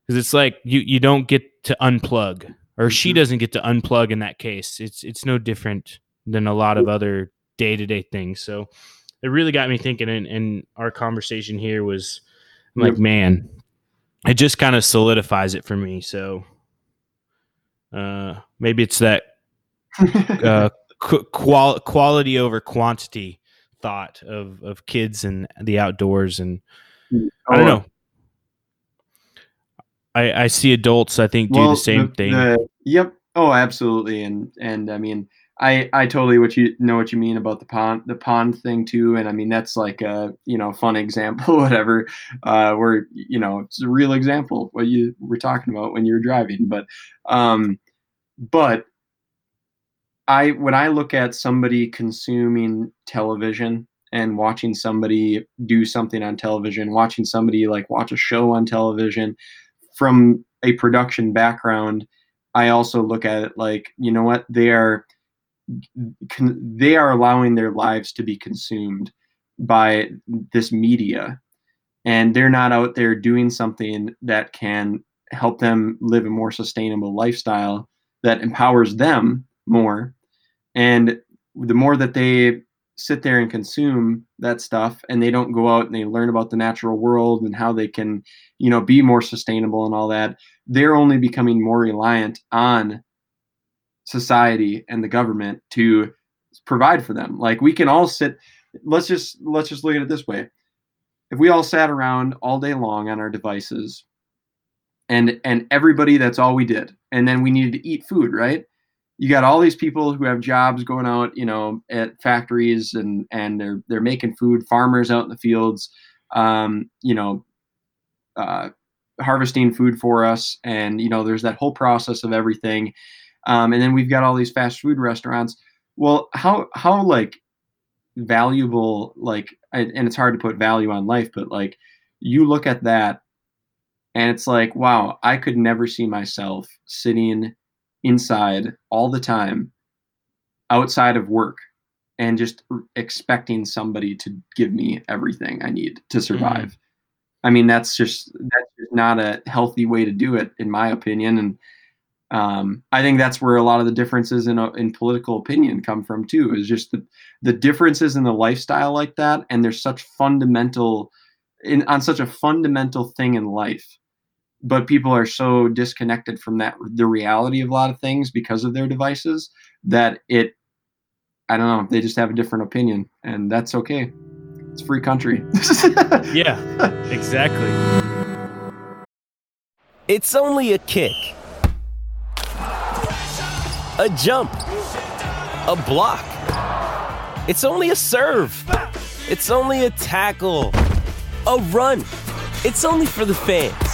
Because it's like you you don't get to unplug, or she mm-hmm. doesn't get to unplug in that case. It's it's no different than a lot of other day to day things. So it really got me thinking. And, and our conversation here was I'm like, man, it just kind of solidifies it for me. So uh, maybe it's that uh, qual- quality over quantity thought of, of kids and the outdoors. And oh, I don't know. I, I see adults, I think, do well, the same the, thing. The, yep. Oh, absolutely. And, and I mean, I I totally what you know what you mean about the pond the pond thing too, and I mean that's like a you know fun example, whatever. Uh, where you know it's a real example what you were talking about when you were driving, but um, but I when I look at somebody consuming television and watching somebody do something on television, watching somebody like watch a show on television from a production background, I also look at it like you know what? They are they are allowing their lives to be consumed by this media. And they're not out there doing something that can help them live a more sustainable lifestyle that empowers them more and the more that they sit there and consume that stuff and they don't go out and they learn about the natural world and how they can you know be more sustainable and all that they're only becoming more reliant on society and the government to provide for them. Like we can all sit let's just let's just look at it this way. If we all sat around all day long on our devices and and everybody that's all we did and then we needed to eat food, right? You got all these people who have jobs going out, you know, at factories and and they're they're making food, farmers out in the fields, um, you know, uh, harvesting food for us and you know there's that whole process of everything um, and then we've got all these fast food restaurants. well, how how like valuable like and it's hard to put value on life, but like you look at that and it's like, wow, I could never see myself sitting inside all the time outside of work and just expecting somebody to give me everything I need to survive. Mm. I mean, that's just that's just not a healthy way to do it, in my opinion. And um, I think that's where a lot of the differences in in political opinion come from too. Is just the the differences in the lifestyle like that, and there's such fundamental in on such a fundamental thing in life but people are so disconnected from that the reality of a lot of things because of their devices that it i don't know they just have a different opinion and that's okay. It's free country. Yeah exactly. It's only a kick. A jump. A block. It's only a serve. It's only a tackle. A run. It's only for the fans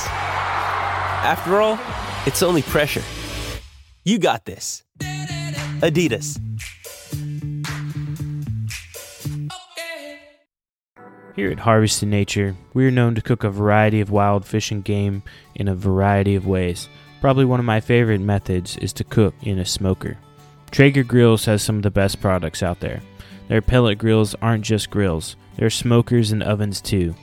after all, it's only pressure. You got this. Adidas. Here at Harvesting Nature, we are known to cook a variety of wild fish and game in a variety of ways. Probably one of my favorite methods is to cook in a smoker. Traeger Grills has some of the best products out there. Their pellet grills aren't just grills, they're smokers and ovens too.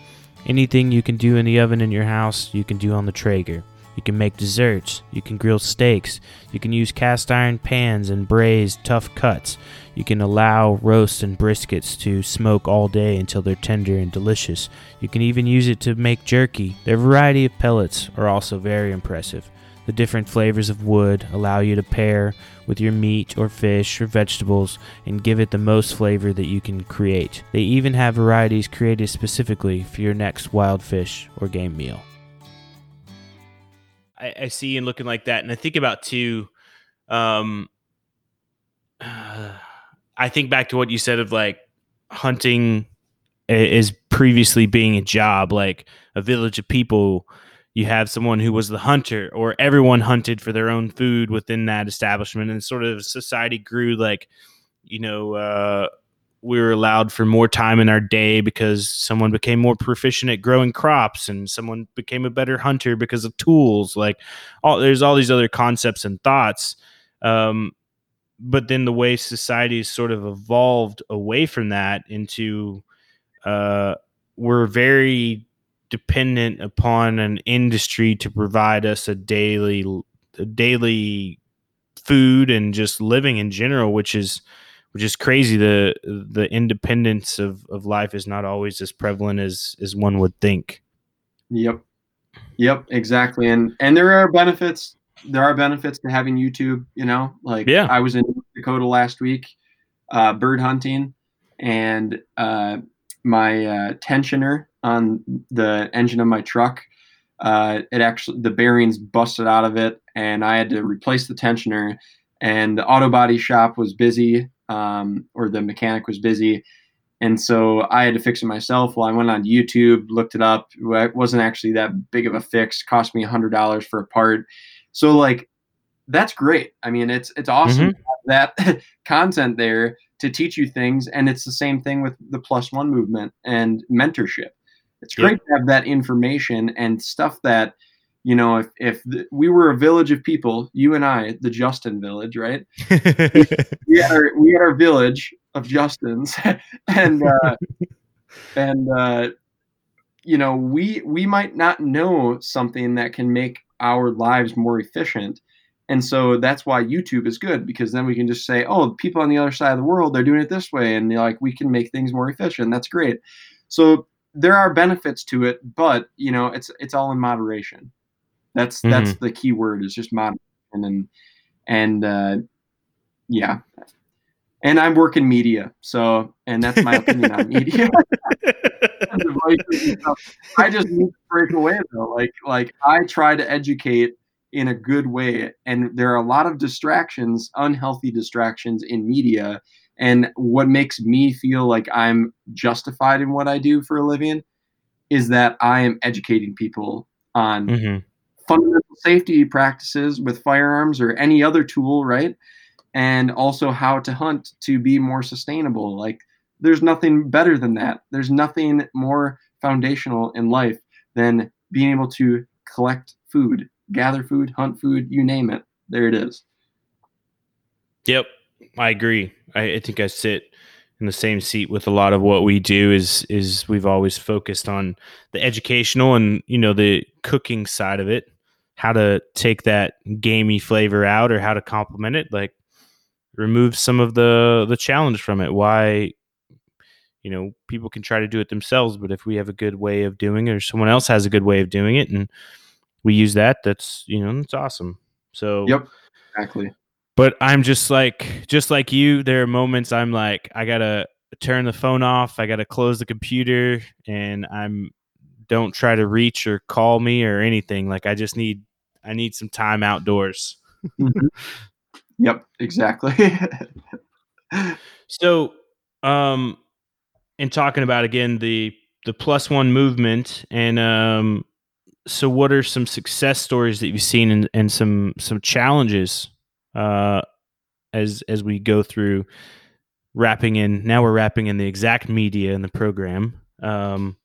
Anything you can do in the oven in your house, you can do on the Traeger. You can make desserts, you can grill steaks, you can use cast iron pans and braise tough cuts. You can allow roasts and briskets to smoke all day until they're tender and delicious. You can even use it to make jerky. Their variety of pellets are also very impressive. The different flavors of wood allow you to pair with your meat or fish or vegetables and give it the most flavor that you can create. They even have varieties created specifically for your next wild fish or game meal. I, I see and looking like that, and I think about too. Um, uh, I think back to what you said of like hunting is previously being a job, like a village of people. You have someone who was the hunter, or everyone hunted for their own food within that establishment, and sort of society grew like, you know, uh, we were allowed for more time in our day because someone became more proficient at growing crops and someone became a better hunter because of tools like all there's all these other concepts and thoughts um, but then the way society has sort of evolved away from that into uh, we're very dependent upon an industry to provide us a daily a daily food and just living in general which is which is crazy. The the independence of, of life is not always as prevalent as as one would think. Yep. Yep, exactly. And and there are benefits. There are benefits to having YouTube, you know, like yeah. I was in Dakota last week, uh, bird hunting, and uh, my uh, tensioner on the engine of my truck, uh, it actually the bearings busted out of it, and I had to replace the tensioner. And the auto body shop was busy um, or the mechanic was busy. And so I had to fix it myself. Well, I went on YouTube, looked it up. It wasn't actually that big of a fix. Cost me a hundred dollars for a part. So like, that's great. I mean, it's it's awesome mm-hmm. that content there to teach you things. And it's the same thing with the plus one movement and mentorship. It's great to have that information and stuff that you know, if if the, we were a village of people, you and I, the Justin village, right? we, had our, we had our village of Justins, and uh, and uh, you know, we we might not know something that can make our lives more efficient. And so that's why YouTube is good because then we can just say, oh, people on the other side of the world, they're doing it this way. And like, we can make things more efficient. That's great. So there are benefits to it, but you know, it's, it's all in moderation. That's mm-hmm. that's the key word is just moderation and and uh, yeah. And I'm working media, so and that's my opinion on media. I just need to break away though. Like like I try to educate in a good way, and there are a lot of distractions, unhealthy distractions in media. And what makes me feel like I'm justified in what I do for a living is that I am educating people on mm-hmm fundamental safety practices with firearms or any other tool, right? and also how to hunt to be more sustainable. Like there's nothing better than that. There's nothing more foundational in life than being able to collect food, gather food, hunt food, you name it. There it is. Yep, I agree. I, I think I sit in the same seat with a lot of what we do is is we've always focused on the educational and you know the cooking side of it how to take that gamey flavor out or how to complement it like remove some of the the challenge from it. Why you know people can try to do it themselves but if we have a good way of doing it or someone else has a good way of doing it and we use that that's you know that's awesome. So yep exactly. But i'm just like just like you there are moments i'm like i gotta turn the phone off i gotta close the computer and i'm don't try to reach or call me or anything. Like i just need i need some time outdoors. Mm-hmm. yep exactly. So um in talking about again the the plus one movement and um so what are some success stories that you've seen and, and some some challenges uh as as we go through wrapping in now we're wrapping in the exact media in the program um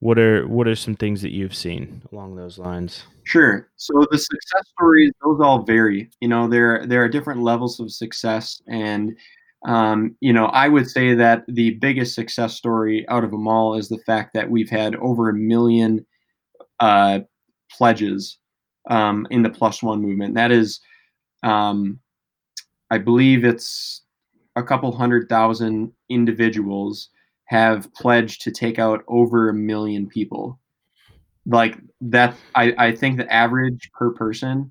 what are what are some things that you've seen along those lines? Sure. So the success stories those all vary. You know there there are different levels of success and um, you know, I would say that the biggest success story out of them all is the fact that we've had over a million uh, pledges um, in the plus one movement. That is, um, I believe it's a couple hundred thousand individuals have pledged to take out over a million people. Like that, I, I think the average per person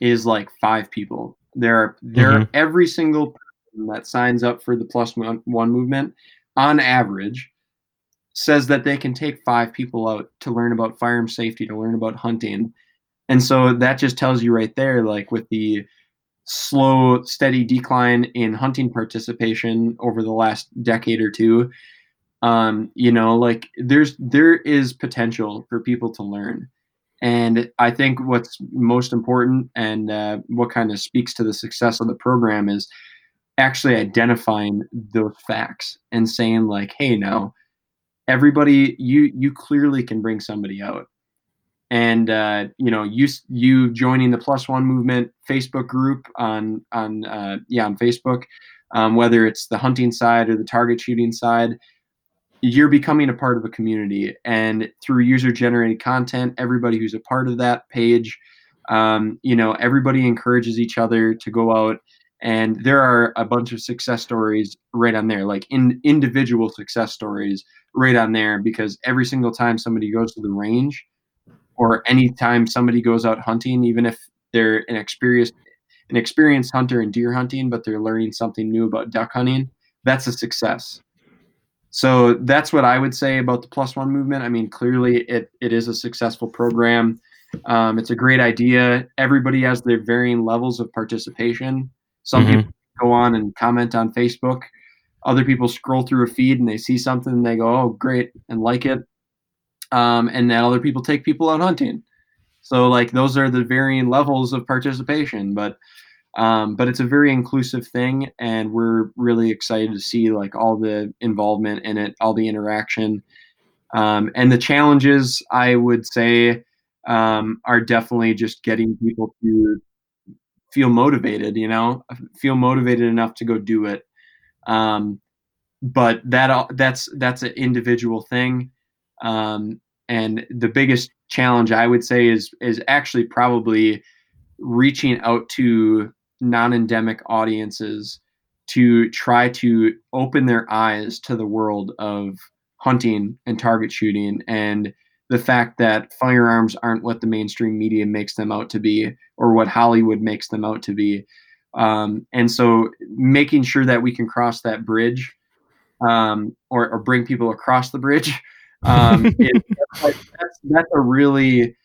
is like five people. There are there mm-hmm. every single person that signs up for the plus one, one movement on average says that they can take five people out to learn about firearm safety to learn about hunting and so that just tells you right there like with the slow steady decline in hunting participation over the last decade or two um, you know like there's there is potential for people to learn. And i think what's most important and uh, what kind of speaks to the success of the program is actually identifying those facts and saying like hey now everybody you you clearly can bring somebody out. And uh, you know you you joining the plus one movement facebook group on on uh, yeah on facebook um, whether it's the hunting side or the target shooting side you're becoming a part of a community and through user generated content everybody who's a part of that page um, you know everybody encourages each other to go out and there are a bunch of success stories right on there like in individual success stories right on there because every single time somebody goes to the range or anytime somebody goes out hunting even if they're an experienced an experienced hunter in deer hunting but they're learning something new about duck hunting that's a success so that's what i would say about the plus one movement i mean clearly it, it is a successful program um, it's a great idea everybody has their varying levels of participation some mm-hmm. people go on and comment on Facebook. Other people scroll through a feed and they see something and they go, "Oh, great," and like it. Um, and then other people take people out hunting. So like those are the varying levels of participation, but um, but it's a very inclusive thing, and we're really excited to see like all the involvement in it, all the interaction, um, and the challenges. I would say um, are definitely just getting people to feel motivated, you know, feel motivated enough to go do it. Um, but that that's that's an individual thing. Um, and the biggest challenge I would say is is actually probably reaching out to non-endemic audiences to try to open their eyes to the world of hunting and target shooting and the fact that firearms aren't what the mainstream media makes them out to be or what Hollywood makes them out to be. Um, and so making sure that we can cross that bridge um, or, or, bring people across the bridge, um, is, that's, that's, a really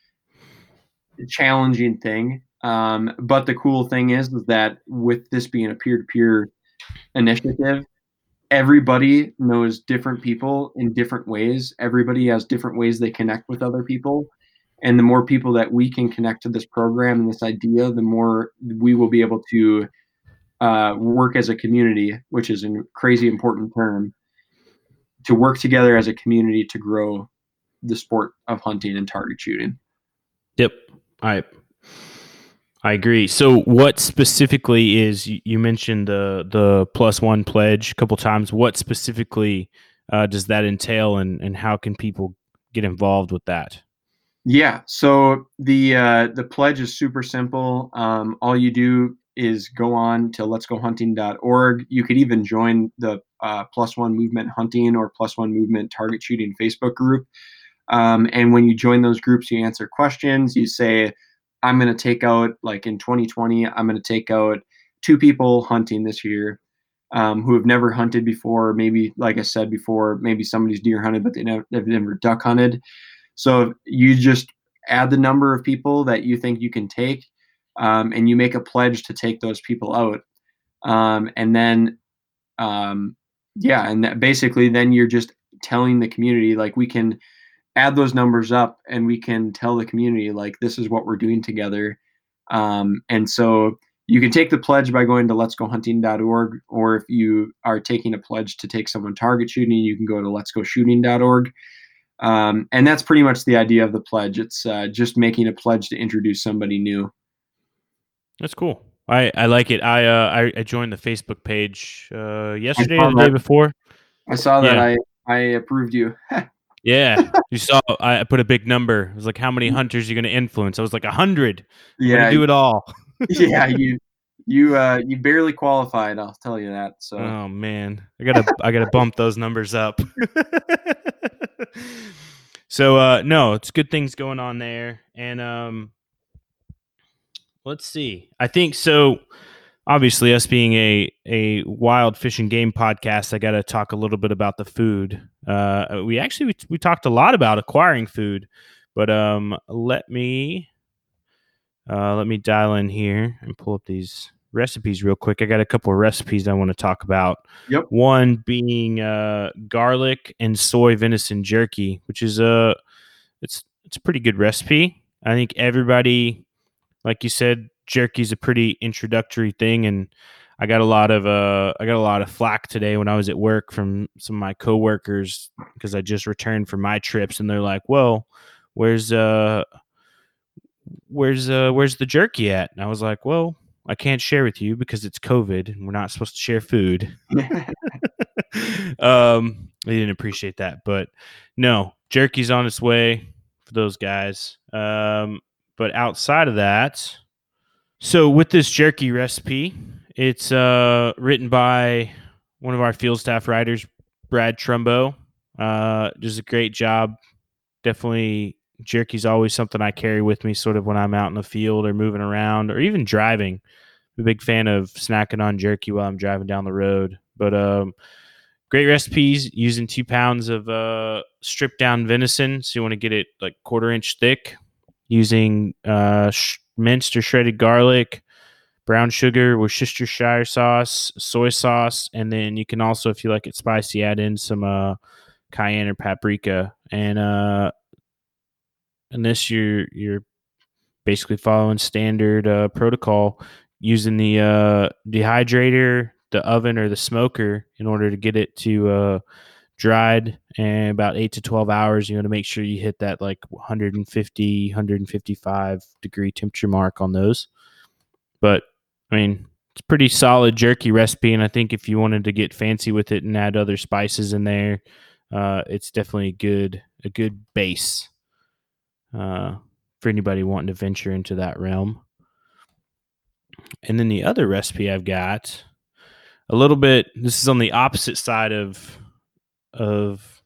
challenging thing. Um, but the cool thing is, is that with this being a peer to peer initiative, everybody knows different people in different ways. Everybody has different ways they connect with other people. And the more people that we can connect to this program and this idea, the more we will be able to uh, work as a community, which is a crazy important term, to work together as a community to grow the sport of hunting and target shooting. Yep. I I agree. So what specifically is you mentioned the the plus one pledge a couple times. What specifically uh, does that entail and, and how can people get involved with that? Yeah, so the uh, the pledge is super simple. Um, all you do is go on to letsgohunting.org. You could even join the uh, Plus One Movement Hunting or Plus One Movement Target Shooting Facebook group. Um, and when you join those groups, you answer questions. You say, I'm going to take out, like in 2020, I'm going to take out two people hunting this year um, who have never hunted before. Maybe, like I said before, maybe somebody's deer hunted, but they never, they've never duck hunted. So you just add the number of people that you think you can take, um, and you make a pledge to take those people out. Um, and then, um, yeah, and basically, then you're just telling the community like we can add those numbers up and we can tell the community like this is what we're doing together. Um, and so you can take the pledge by going to letsgohunting.org or if you are taking a pledge to take someone target shooting you can go to letsgoshooting.org um, and that's pretty much the idea of the pledge. It's uh, just making a pledge to introduce somebody new. That's cool. I, I like it. I, uh, I, I joined the facebook page uh, yesterday or the day before. I saw that. Yeah. i i approved you Yeah, you saw. I put a big number. It was like, how many hunters are you going to influence? I was like, a hundred. Yeah, do it all. yeah, you you uh you barely qualified. I'll tell you that. So. Oh man, I gotta I gotta bump those numbers up. so uh no, it's good things going on there, and um, let's see. I think so obviously us being a a Wild Fish and Game Podcast i got to talk a little bit about the food. Uh, we actually we, we, talked a lot about acquiring food but um let me uh, let me dial in here and pull up these recipes real quick. I got a couple of recipes i want to talk about. Yep. One being uh, garlic and soy venison jerky which is a it's it's a pretty good recipe. I think everybody like you said jerky's a pretty introductory thing and I got a lot of uh I got a lot of flack today when I was at work from some of my coworkers because I just returned from my trips and they're like, "Well, where's uh where's uh where's the jerky at?" And I was like, "Well, I can't share with you because it's COVID and we're not supposed to share food." um, I didn't appreciate that, but no, jerky's on its way for those guys. Um, but outside of that, so with this jerky recipe, it's uh, written by one of our field staff writers, Brad Trumbo. Uh, does a great job. Definitely, jerky's always something I carry with me, sort of when I'm out in the field or moving around or even driving. I'm a big fan of snacking on jerky while I'm driving down the road. But um, great recipes using two pounds of uh, stripped down venison. So you want to get it like quarter inch thick using uh, sh- minced or shredded garlic, brown sugar, Worcestershire sauce, soy sauce, and then you can also, if you like it spicy, add in some uh, cayenne or paprika. And uh, this you're you're basically following standard uh, protocol using the uh, dehydrator, the oven, or the smoker in order to get it to uh, dried and about 8 to 12 hours you want to make sure you hit that like 150 155 degree temperature mark on those. But i mean it's pretty solid jerky recipe and i think if you wanted to get fancy with it and add other spices in there uh, it's definitely a good a good base uh, for anybody wanting to venture into that realm. And then the other recipe i've got a little bit this is on the opposite side of of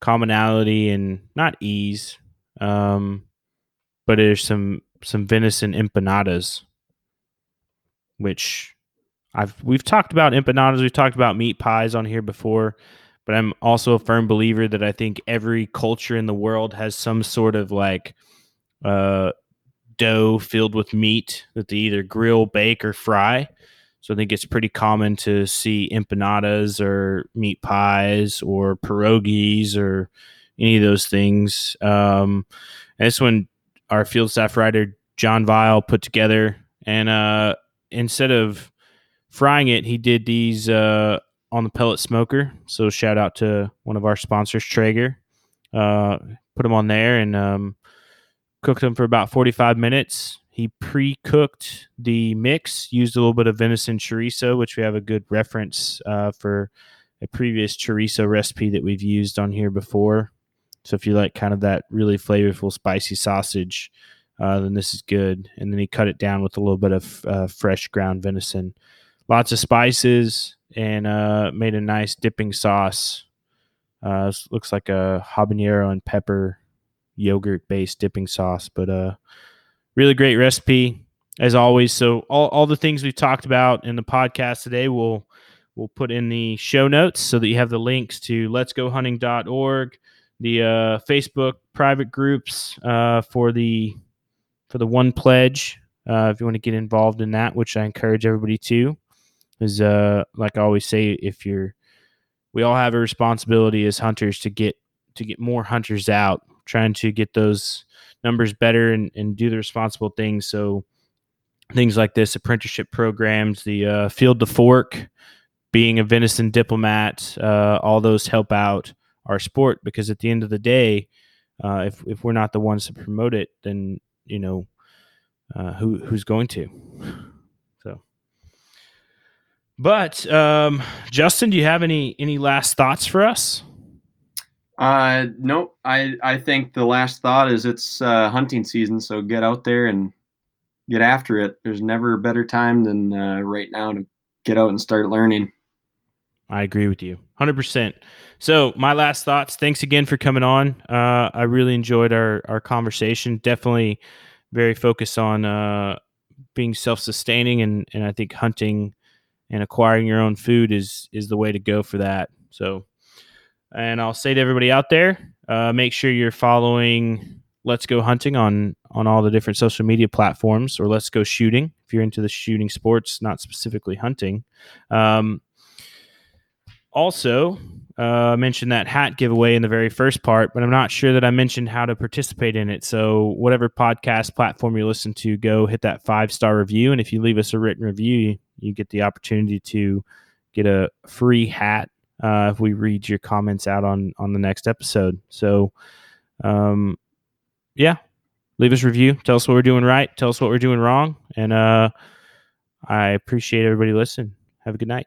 commonality and not ease, um, but there's some some venison empanadas, which I've we've talked about empanadas, we've talked about meat pies on here before, but I'm also a firm believer that I think every culture in the world has some sort of like uh, dough filled with meat that they either grill, bake, or fry. So I think it's pretty common to see empanadas or meat pies or pierogies or any of those things. Um, and this one our field staff writer John Vile put together. And uh, instead of frying it, he did these uh, on the pellet smoker. So shout out to one of our sponsors, Traeger. Uh, put them on there and um, cooked them for about 45 minutes. He pre cooked the mix, used a little bit of venison chorizo, which we have a good reference uh, for a previous chorizo recipe that we've used on here before. So if you like kind of that really flavorful, spicy sausage, uh, then this is good. And then he cut it down with a little bit of uh, fresh ground venison, lots of spices, and uh, made a nice dipping sauce. Uh, looks like a habanero and pepper yogurt based dipping sauce, but uh, really great recipe as always. So all, all the things we've talked about in the podcast today, we'll we'll put in the show notes so that you have the links to letsgohunting.org, the uh, Facebook private groups uh, for the for the one pledge. Uh, if you want to get involved in that, which I encourage everybody to, is uh, like I always say, if you're, we all have a responsibility as hunters to get to get more hunters out, trying to get those numbers better and, and do the responsible things. So things like this, apprenticeship programs, the uh, field to fork, being a venison diplomat, uh, all those help out our sport because at the end of the day, uh, if if we're not the ones to promote it, then you know uh, who who's going to. So, but um, Justin, do you have any any last thoughts for us? Uh, nope. I I think the last thought is it's uh, hunting season, so get out there and get after it. There's never a better time than uh, right now to get out and start learning. I agree with you 100%. So, my last thoughts. Thanks again for coming on. Uh, I really enjoyed our, our conversation. Definitely very focused on uh, being self sustaining, and, and I think hunting and acquiring your own food is is the way to go for that. So, and I'll say to everybody out there, uh, make sure you're following Let's Go Hunting on on all the different social media platforms, or Let's Go Shooting if you're into the shooting sports, not specifically hunting. Um, also, uh, mentioned that hat giveaway in the very first part, but I'm not sure that I mentioned how to participate in it. So, whatever podcast platform you listen to, go hit that five star review. And if you leave us a written review, you get the opportunity to get a free hat uh, if we read your comments out on on the next episode. So, um, yeah, leave us review. Tell us what we're doing right. Tell us what we're doing wrong. And uh, I appreciate everybody listening. Have a good night.